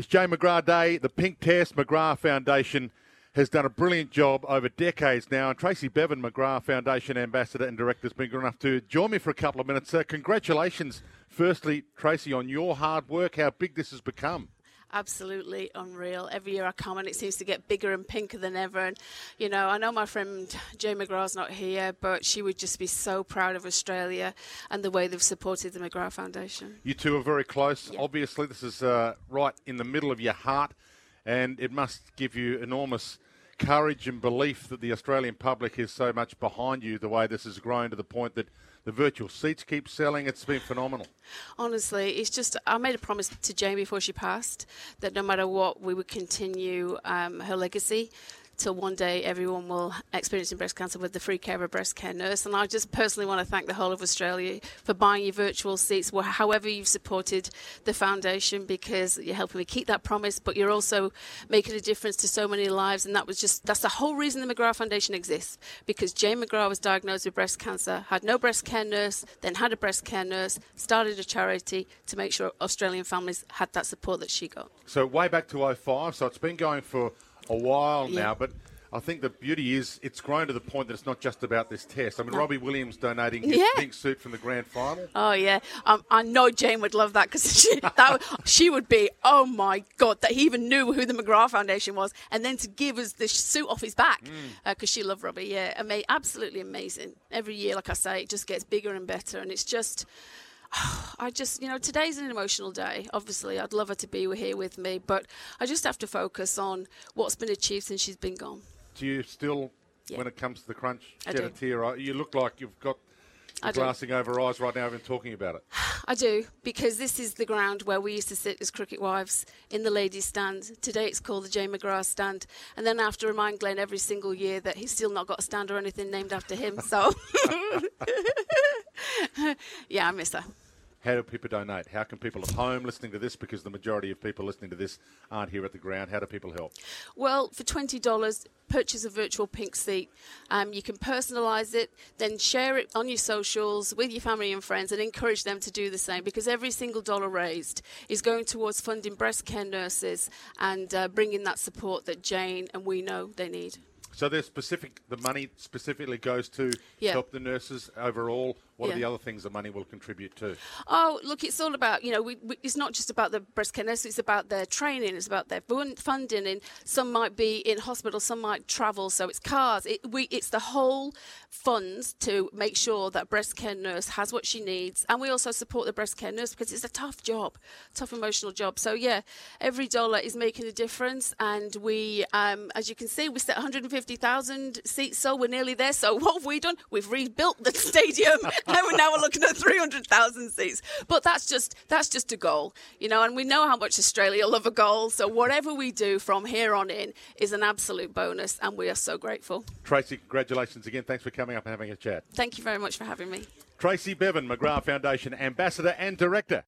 It's Jane McGrath Day. The Pink Test McGrath Foundation has done a brilliant job over decades now. And Tracy Bevan, McGrath Foundation Ambassador and Director, has been good enough to join me for a couple of minutes. Uh, congratulations, firstly, Tracy, on your hard work, how big this has become absolutely unreal. Every year I come and it seems to get bigger and pinker than ever. And, you know, I know my friend Jane McGrath's not here, but she would just be so proud of Australia and the way they've supported the McGrath Foundation. You two are very close. Yeah. Obviously, this is uh, right in the middle of your heart, and it must give you enormous courage and belief that the Australian public is so much behind you the way this has grown to the point that the virtual seats keep selling. It's been phenomenal. Honestly, it's just I made a promise to Jane before she passed that no matter what, we would continue um, her legacy till one day everyone will experience breast cancer with the free care of a breast care nurse. And I just personally want to thank the whole of Australia for buying your virtual seats, however you've supported the foundation, because you're helping me keep that promise, but you're also making a difference to so many lives. And that was just that's the whole reason the McGrath Foundation exists, because Jane McGrath was diagnosed with breast cancer, had no breast care nurse, then had a breast care nurse, started a charity to make sure Australian families had that support that she got. So way back to 05, so it's been going for a while yeah. now, but I think the beauty is it's grown to the point that it's not just about this test. I mean. Robbie Williams donating his yeah. pink suit from the grand final. Oh yeah, um, I know Jane would love that because she, she would be oh my god that he even knew who the McGrath Foundation was, and then to give us the suit off his back because mm. uh, she loved Robbie. Yeah, ama- absolutely amazing. Every year, like I say, it just gets bigger and better, and it's just. I just, you know, today's an emotional day. Obviously, I'd love her to be here with me, but I just have to focus on what's been achieved since she's been gone. Do you still, yeah. when it comes to the crunch, I get do. a tear? You look like you've got glassing over eyes right now, I've been talking about it. I do, because this is the ground where we used to sit as cricket wives in the ladies' stand. Today it's called the Jane McGrath stand. And then I have to remind Glenn every single year that he's still not got a stand or anything named after him. So, yeah, I miss her. How do people donate? How can people at home listening to this, because the majority of people listening to this aren't here at the ground, how do people help? Well, for $20, purchase a virtual pink seat. Um, you can personalise it, then share it on your socials with your family and friends and encourage them to do the same because every single dollar raised is going towards funding breast care nurses and uh, bringing that support that Jane and we know they need. So there's specific, the money specifically goes to yeah. help the nurses overall what yeah. are the other things the money will contribute to? Oh, look, it's all about, you know, we, we, it's not just about the breast care nurses, it's about their training, it's about their funding. And some might be in hospital, some might travel. So it's cars. It, we, it's the whole funds to make sure that breast care nurse has what she needs. And we also support the breast care nurse because it's a tough job, tough emotional job. So, yeah, every dollar is making a difference. And we, um, as you can see, we set 150,000 seats, so we're nearly there. So, what have we done? We've rebuilt the stadium and now we're looking at 300,000 seats. But that's just that's just a goal, you know. And we know how much Australia love a goal. So whatever we do from here on in is an absolute bonus, and we are so grateful. Tracy, congratulations again. Thanks for coming up and having a chat. Thank you very much for having me. Tracy Bevan, McGrath Foundation Ambassador and Director.